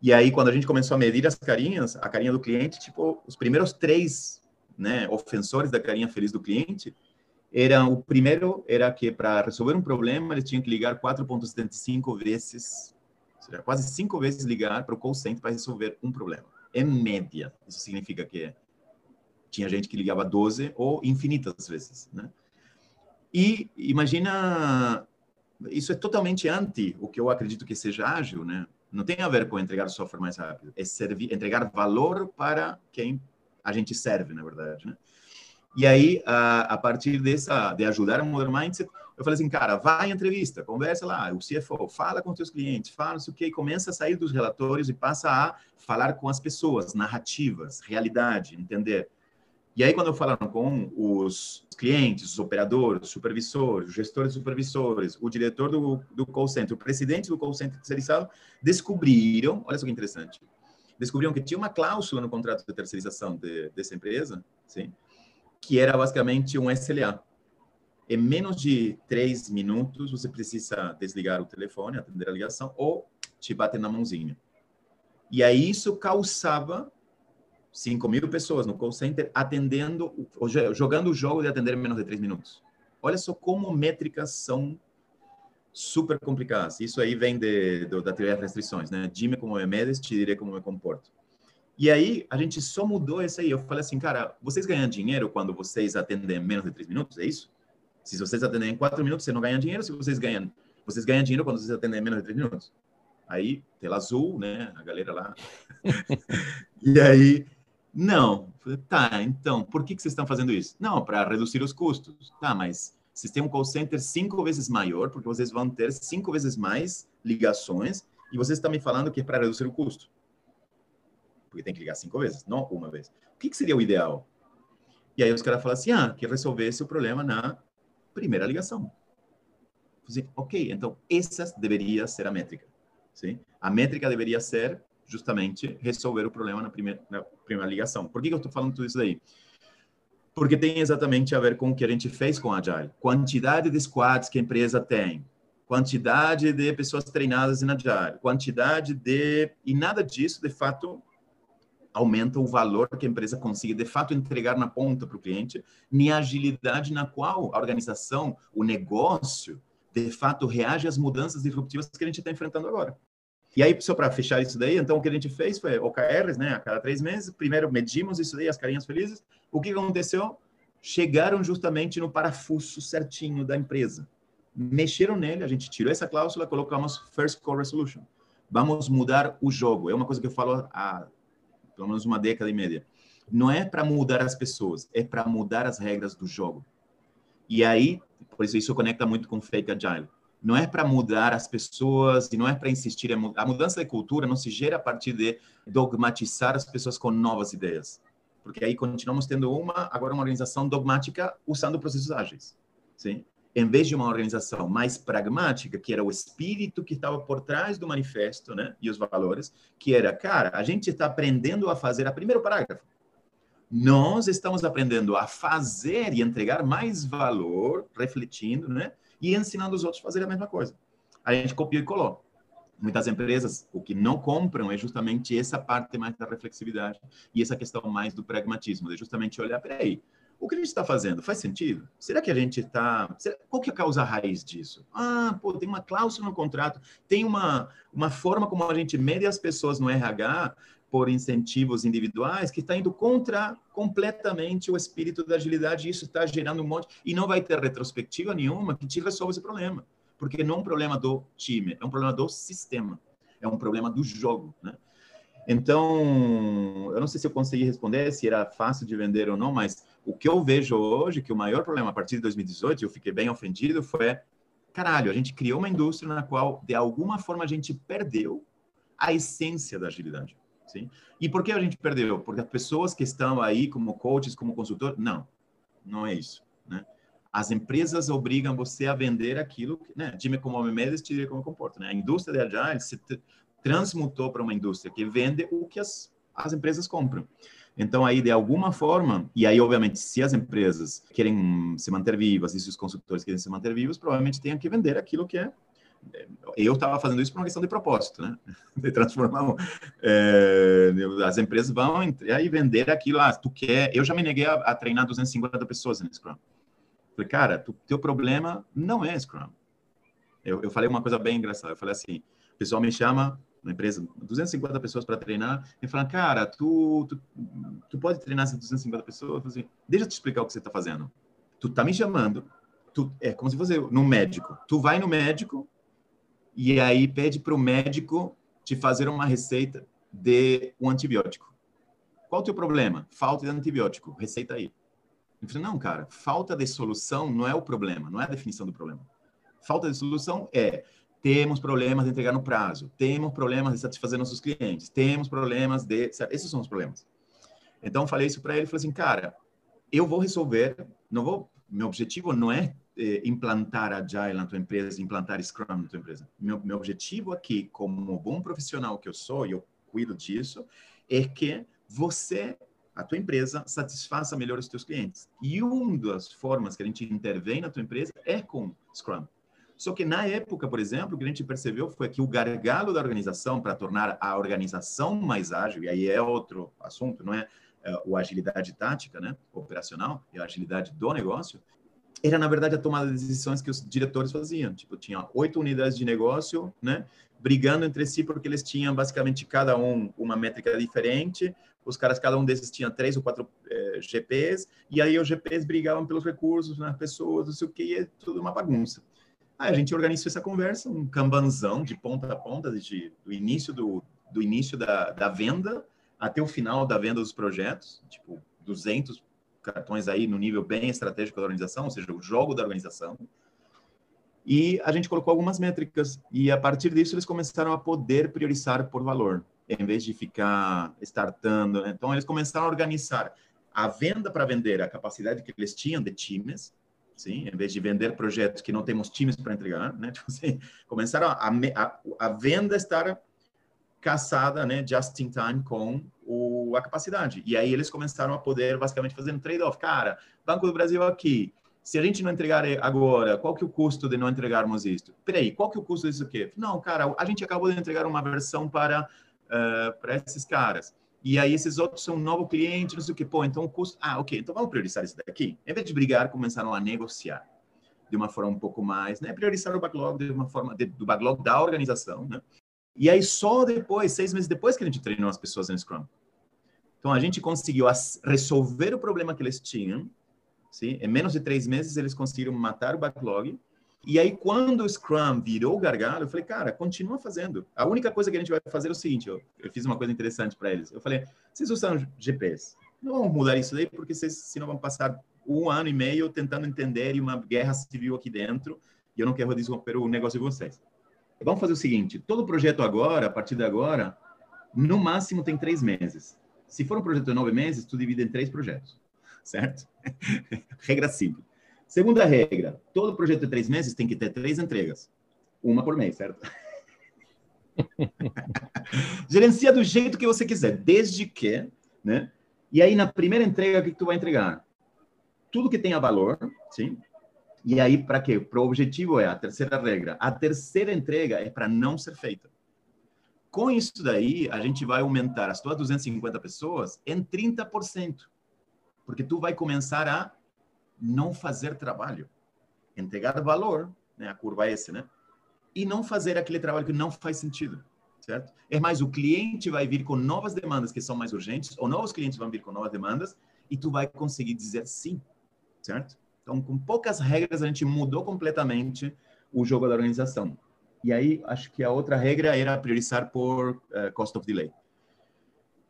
E aí, quando a gente começou a medir as carinhas, a carinha do cliente, tipo, os primeiros três né, ofensores da carinha feliz do cliente, eram, o primeiro era que para resolver um problema, eles tinham que ligar 4.75 vezes, ou seja, quase cinco vezes ligar para o call center para resolver um problema. Em média. Isso significa que tinha gente que ligava 12 ou infinitas vezes, né? E imagina, isso é totalmente anti o que eu acredito que seja ágil, né? Não tem a ver com entregar software mais rápido, é servir, entregar valor para quem a gente serve, na verdade, né? E aí, a, a partir dessa, de ajudar a Modern Mindset, eu falei assim, cara, vai em entrevista, conversa lá, o CFO, fala com teus clientes, fala não sei o que, começa a sair dos relatórios e passa a falar com as pessoas, narrativas, realidade, entender e aí, quando eu falaram com os clientes, os operadores, os supervisores, os gestores supervisores, o diretor do, do call center, o presidente do call center terceirizado, descobriram, olha só que interessante, descobriram que tinha uma cláusula no contrato de terceirização de, dessa empresa, sim, que era basicamente um SLA. Em menos de três minutos, você precisa desligar o telefone, atender a ligação, ou te bater na mãozinha. E aí isso causava 5 mil pessoas no call center atendendo, jogando o jogo de atender menos de 3 minutos. Olha só como métricas são super complicadas. Isso aí vem de, de, da teoria das restrições, né? Dime como me medes, te direi como me comporto. E aí, a gente só mudou isso aí. Eu falei assim, cara, vocês ganham dinheiro quando vocês atendem em menos de 3 minutos? É isso? Se vocês atendem em 4 minutos, você não ganha dinheiro. Se vocês ganham, vocês ganham dinheiro quando vocês atendem em menos de 3 minutos. Aí, tela azul, né? A galera lá. e aí, não. Tá, então, por que, que vocês estão fazendo isso? Não, para reduzir os custos. Tá, mas vocês têm um call center cinco vezes maior, porque vocês vão ter cinco vezes mais ligações, e vocês estão me falando que é para reduzir o custo. Porque tem que ligar cinco vezes, não uma vez. O que, que seria o ideal? E aí os caras falam assim, ah, que resolvesse o problema na primeira ligação. Assim, ok, então essa deveria ser a métrica. Sim? A métrica deveria ser justamente resolver o problema na primeira, na primeira ligação. Por que eu estou falando tudo isso aí? Porque tem exatamente a ver com o que a gente fez com a Agile. Quantidade de squads que a empresa tem, quantidade de pessoas treinadas em Agile, quantidade de... E nada disso, de fato, aumenta o valor que a empresa consiga, de fato, entregar na ponta para o cliente, nem a agilidade na qual a organização, o negócio, de fato, reage às mudanças disruptivas que a gente está enfrentando agora. E aí, só para fechar isso daí, então o que a gente fez foi OKRs, né, a cada três meses. Primeiro medimos isso daí, as carinhas felizes. O que aconteceu? Chegaram justamente no parafuso certinho da empresa. Mexeram nele, a gente tirou essa cláusula, colocamos First Call Resolution. Vamos mudar o jogo. É uma coisa que eu falo há pelo menos uma década e meia. Não é para mudar as pessoas, é para mudar as regras do jogo. E aí, por isso isso conecta muito com Fake Agile não é para mudar as pessoas e não é para insistir. A mudança de cultura não se gera a partir de dogmatizar as pessoas com novas ideias. Porque aí continuamos tendo uma, agora uma organização dogmática usando processos ágeis. Sim? Em vez de uma organização mais pragmática, que era o espírito que estava por trás do manifesto né, e os valores, que era, cara, a gente está aprendendo a fazer, a primeiro parágrafo, nós estamos aprendendo a fazer e entregar mais valor, refletindo, né? E ensinando os outros a fazer a mesma coisa. A gente copiou e colou. Muitas empresas, o que não compram é justamente essa parte mais da reflexividade e essa questão mais do pragmatismo, de justamente olhar, peraí, o que a gente está fazendo faz sentido? Será que a gente está... Qual que é a causa raiz disso? Ah, pô, tem uma cláusula no contrato, tem uma, uma forma como a gente mede as pessoas no RH por incentivos individuais que está indo contra completamente o espírito da agilidade isso está gerando um monte e não vai ter retrospectiva nenhuma que te resolva esse problema, porque não é um problema do time, é um problema do sistema, é um problema do jogo, né? Então, eu não sei se eu consegui responder se era fácil de vender ou não, mas o que eu vejo hoje, que o maior problema a partir de 2018, eu fiquei bem ofendido, foi, caralho, a gente criou uma indústria na qual, de alguma forma, a gente perdeu a essência da agilidade. Sim? E por que a gente perdeu? Porque as pessoas que estão aí como coaches, como consultor, não, não é isso. Né? As empresas obrigam você a vender aquilo, que, né? Time como me medes, time como comporta. Né? A indústria de agile se transmutou para uma indústria que vende o que as, as empresas compram. Então, aí, de alguma forma, e aí, obviamente, se as empresas querem se manter vivas e se os consultores querem se manter vivos, provavelmente tenham que vender aquilo que é eu estava fazendo isso por uma questão de propósito, né? De transformar. É, as empresas vão entrar e vender aquilo. Ah, tu quer. Eu já me neguei a, a treinar 250 pessoas no Scrum. Falei, cara, tu, teu problema não é Scrum. Eu, eu falei uma coisa bem engraçada. Eu falei assim: o pessoal me chama, uma empresa, 250 pessoas para treinar, e fala, cara, tu, tu, tu pode treinar essas 250 pessoas? Eu assim, deixa eu te explicar o que você está fazendo. Tu tá me chamando, tu, é como se fosse no médico. Tu vai no médico, e aí pede para o médico te fazer uma receita de um antibiótico. Qual o teu problema? Falta de antibiótico. Receita aí. Eu falei, não, cara, falta de solução não é o problema, não é a definição do problema. Falta de solução é temos problemas de entregar no prazo, temos problemas de satisfazer nossos clientes, temos problemas de... Esses são os problemas. Então, falei isso para ele, falei assim, cara, eu vou resolver, não vou... Meu objetivo não é eh, implantar Agile na tua empresa, implantar Scrum na tua empresa. Meu, meu objetivo aqui, como bom profissional que eu sou, e eu cuido disso, é que você, a tua empresa, satisfaça melhor os teus clientes. E uma das formas que a gente intervém na tua empresa é com Scrum. Só que na época, por exemplo, o que a gente percebeu foi que o gargalo da organização para tornar a organização mais ágil, e aí é outro assunto, não é, é o agilidade tática, né, operacional, é a agilidade do negócio, era na verdade a tomada de decisões que os diretores faziam. Tipo, tinha oito unidades de negócio, né, brigando entre si porque eles tinham basicamente cada um uma métrica diferente. Os caras, cada um desses tinha três ou quatro eh, GPs e aí os GPs brigavam pelos recursos, nas né, pessoas, não sei o que, e é tudo uma bagunça. Aí a gente organizou essa conversa, um cambanzão de ponta a ponta, de, do início do, do início da, da venda até o final da venda dos projetos, tipo 200 cartões aí no nível bem estratégico da organização, ou seja, o jogo da organização. E a gente colocou algumas métricas e a partir disso eles começaram a poder priorizar por valor, em vez de ficar startando. Então eles começaram a organizar a venda para vender a capacidade que eles tinham de times, sim, em vez de vender projetos que não temos times para entregar, né? Tipo assim, começaram a, a, a venda estar caçada, né, just in time com o, a capacidade. E aí eles começaram a poder basicamente fazer um trade-off. Cara, Banco do Brasil aqui, se a gente não entregar agora, qual que é o custo de não entregarmos isso? Peraí, qual que é o custo disso aqui? Não, cara, a gente acabou de entregar uma versão para uh, para esses caras. E aí esses outros são um novo cliente, não sei o que. Pô, então o custo... Ah, ok, então vamos priorizar isso daqui. Em vez de brigar, começaram a negociar de uma forma um pouco mais, né? Priorizar o backlog de uma forma, de, do backlog da organização, né? E aí só depois, seis meses depois que a gente treinou as pessoas em Scrum. Então a gente conseguiu resolver o problema que eles tinham, sim? Em menos de três meses eles conseguiram matar o backlog e aí, quando o Scrum virou gargalo, eu falei, cara, continua fazendo. A única coisa que a gente vai fazer é o seguinte: eu, eu fiz uma coisa interessante para eles. Eu falei, vocês usam GPS. Não vamos mudar isso daí, porque vocês, senão vão passar um ano e meio tentando entender uma guerra civil aqui dentro. E eu não quero desromper o negócio de vocês. Vamos fazer o seguinte: todo projeto agora, a partir de agora, no máximo tem três meses. Se for um projeto de nove meses, tu divide em três projetos, certo? Regra simples. Segunda regra: todo projeto de três meses tem que ter três entregas, uma por mês, certo? Gerencia do jeito que você quiser, desde que, né? E aí, na primeira entrega, o que, tu vai entregar? Tudo que tenha valor, sim? E aí, para quê? Para o objetivo é a terceira regra. A terceira entrega é para não ser feita. Com isso daí, a gente vai aumentar as tuas 250 pessoas em 30%. Porque tu vai começar a não fazer trabalho, entregar valor, né? A curva é essa, né? E não fazer aquele trabalho que não faz sentido, certo? É mais, o cliente vai vir com novas demandas que são mais urgentes, ou novos clientes vão vir com novas demandas, e tu vai conseguir dizer sim, certo? Então, com poucas regras, a gente mudou completamente o jogo da organização. E aí, acho que a outra regra era priorizar por uh, cost of delay.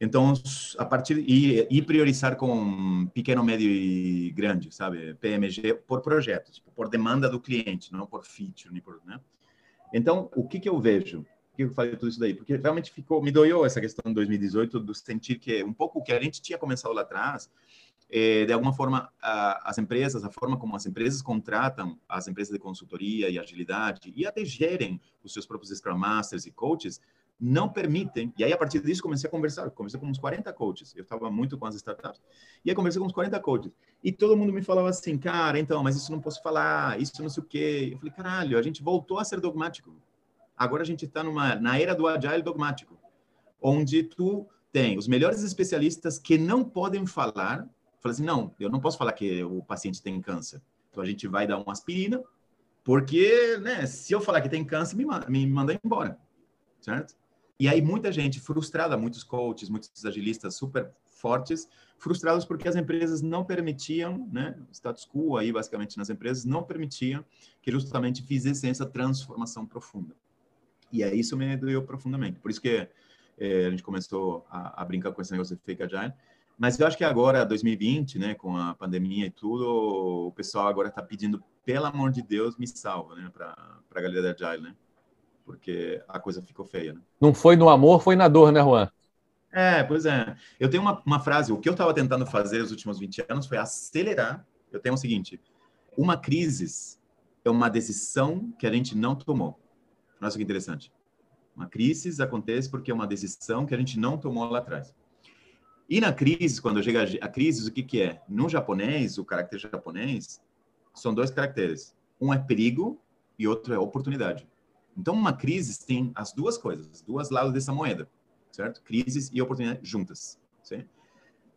Então, a partir e, e, priorizar com pequeno, médio e grande, sabe? PMG por projeto, tipo, por demanda do cliente, não por feature, nem por, né? Então, o que que eu vejo? Por que eu falei tudo isso daí? Porque realmente ficou, me doeu essa questão de 2018 do sentir que um pouco o que a gente tinha começado lá atrás, é, de alguma forma, a, as empresas, a forma como as empresas contratam as empresas de consultoria e agilidade e até gerem os seus próprios Scrum Masters e coaches, não permitem. E aí, a partir disso, comecei a conversar. Comecei com uns 40 coaches. Eu estava muito com as startups. E aí, comecei com uns 40 coaches. E todo mundo me falava assim, cara, então, mas isso não posso falar, isso não sei o quê. Eu falei, caralho, a gente voltou a ser dogmático. Agora a gente está na era do agile dogmático, onde tu tem os melhores especialistas que não podem falar. Fala assim, não, eu não posso falar que o paciente tem câncer. Então, a gente vai dar uma aspirina, porque, né, se eu falar que tem câncer, me, me manda embora, certo? E aí muita gente frustrada, muitos coaches, muitos agilistas super fortes, frustrados porque as empresas não permitiam, né, status quo aí basicamente nas empresas não permitiam que justamente fizessem essa transformação profunda. E aí isso me doeu profundamente. Por isso que é, a gente começou a, a, brincar com esse negócio de fake agile. Mas eu acho que agora, 2020, né, com a pandemia e tudo, o pessoal agora está pedindo, pelo amor de Deus, me salva, né, para a galera da agile, né? porque a coisa ficou feia. Né? Não foi no amor, foi na dor, né, Juan? É, pois é. Eu tenho uma, uma frase, o que eu estava tentando fazer nos últimos 20 anos foi acelerar. Eu tenho o seguinte: uma crise é uma decisão que a gente não tomou. Nossa, que interessante. Uma crise acontece porque é uma decisão que a gente não tomou lá atrás. E na crise, quando chega a crise, o que, que é? No japonês, o caráter japonês, são dois caracteres. Um é perigo e outro é oportunidade. Então, uma crise tem as duas coisas, duas lados dessa moeda, certo? Crises e oportunidade juntas. Certo?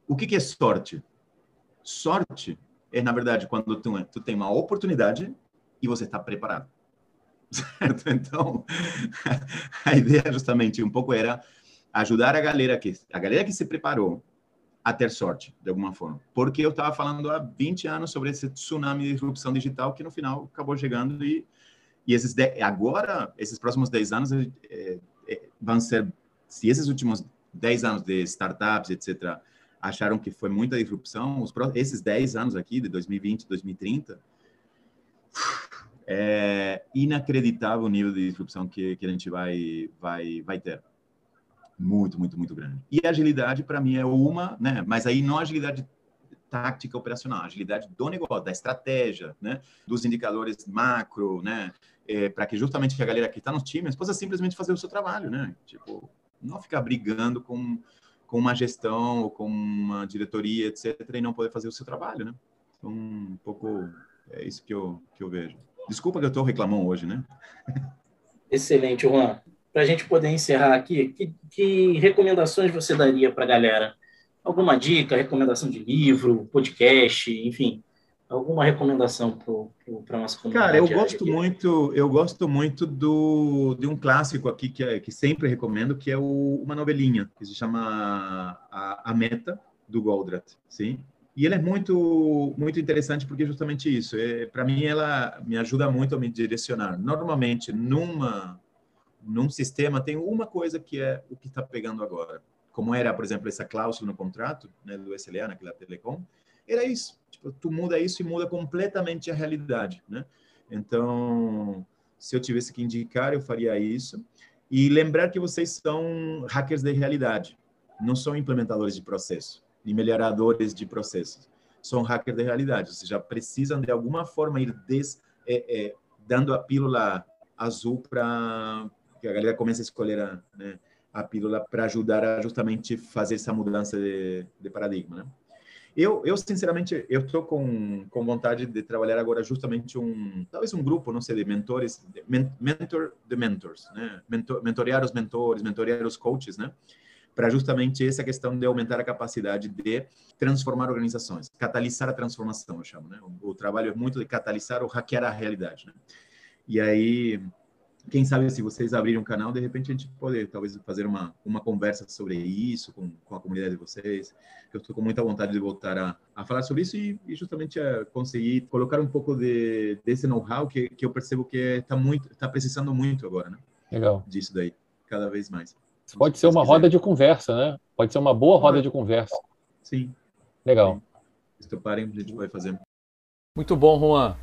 O que, que, é sorte? Sorte é, na verdade, quando tu, tu tem uma oportunidade e você está preparado. Certo? Então, a ideia justamente um pouco era ajudar a galera que a galera que se preparou a ter sorte, de alguma forma. Porque eu estava falando há 20 anos sobre esse tsunami de disrupção digital que no final acabou chegando e e esses de, agora, esses próximos 10 anos é, é, vão ser, se esses últimos 10 anos de startups, etc., acharam que foi muita disrupção, os, esses 10 anos aqui, de 2020, 2030, é inacreditável o nível de disrupção que, que a gente vai, vai, vai ter. Muito, muito, muito grande. E agilidade, para mim, é uma, né? Mas aí não agilidade tática operacional, agilidade do negócio, da estratégia, né? Dos indicadores macro, né? É, para que justamente a galera que está nos times possa simplesmente fazer o seu trabalho, né? Tipo, não ficar brigando com, com uma gestão ou com uma diretoria, etc., e não poder fazer o seu trabalho, né? Então, um pouco é isso que eu, que eu vejo. Desculpa que eu estou reclamando hoje, né? Excelente, Juan. Para a gente poder encerrar aqui, que, que recomendações você daria para a galera? Alguma dica, recomendação de livro, podcast, enfim, alguma recomendação para a nossa comunidade? Cara, eu gosto aqui? muito, eu gosto muito do, de um clássico aqui que, é, que sempre recomendo, que é o, uma novelinha que se chama A, a Meta do Goldratt, sim. E ele é muito muito interessante porque justamente isso. É, para mim ela me ajuda muito a me direcionar. Normalmente numa num sistema tem uma coisa que é o que está pegando agora como era, por exemplo, essa cláusula no contrato né, do SLA, naquela telecom, era isso. Tipo, tu muda isso e muda completamente a realidade, né? Então, se eu tivesse que indicar, eu faria isso. E lembrar que vocês são hackers de realidade, não são implementadores de processo, nem melhoradores de processos. São hackers de realidade, ou seja, precisam de alguma forma ir des, é, é, dando a pílula azul para que a galera comece a escolher a, né, a pílula para ajudar a justamente fazer essa mudança de, de paradigma, né? Eu, eu sinceramente, eu estou com, com vontade de trabalhar agora justamente um, talvez um grupo, não sei, de mentores, de, mentor de mentors, né? Mentor, mentorear os mentores, mentorear os coaches, né? Para justamente essa questão de aumentar a capacidade de transformar organizações, catalisar a transformação, eu chamo, né? O, o trabalho é muito de catalisar ou hackear a realidade, né? E aí, quem sabe se vocês abrirem um canal, de repente a gente pode talvez fazer uma, uma conversa sobre isso com, com a comunidade de vocês. Eu estou com muita vontade de voltar a, a falar sobre isso e, e justamente a conseguir colocar um pouco de, desse know-how que, que eu percebo que está muito, está precisando muito agora, né? Legal. Disso daí, cada vez mais. Pode ser uma roda de conversa, né? Pode ser uma boa roda de conversa. Sim. Legal. Se toparem, a gente vai fazer. Muito bom, Juan.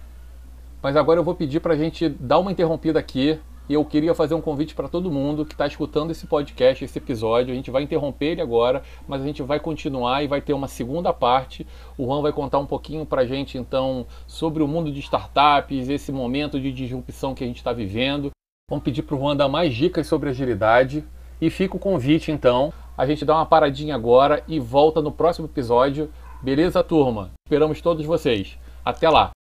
Mas agora eu vou pedir para a gente dar uma interrompida aqui. E eu queria fazer um convite para todo mundo que está escutando esse podcast, esse episódio. A gente vai interromper ele agora, mas a gente vai continuar e vai ter uma segunda parte. O Juan vai contar um pouquinho para a gente, então, sobre o mundo de startups, esse momento de disrupção que a gente está vivendo. Vamos pedir para o Juan dar mais dicas sobre agilidade. E fica o convite, então. A gente dá uma paradinha agora e volta no próximo episódio. Beleza, turma? Esperamos todos vocês. Até lá!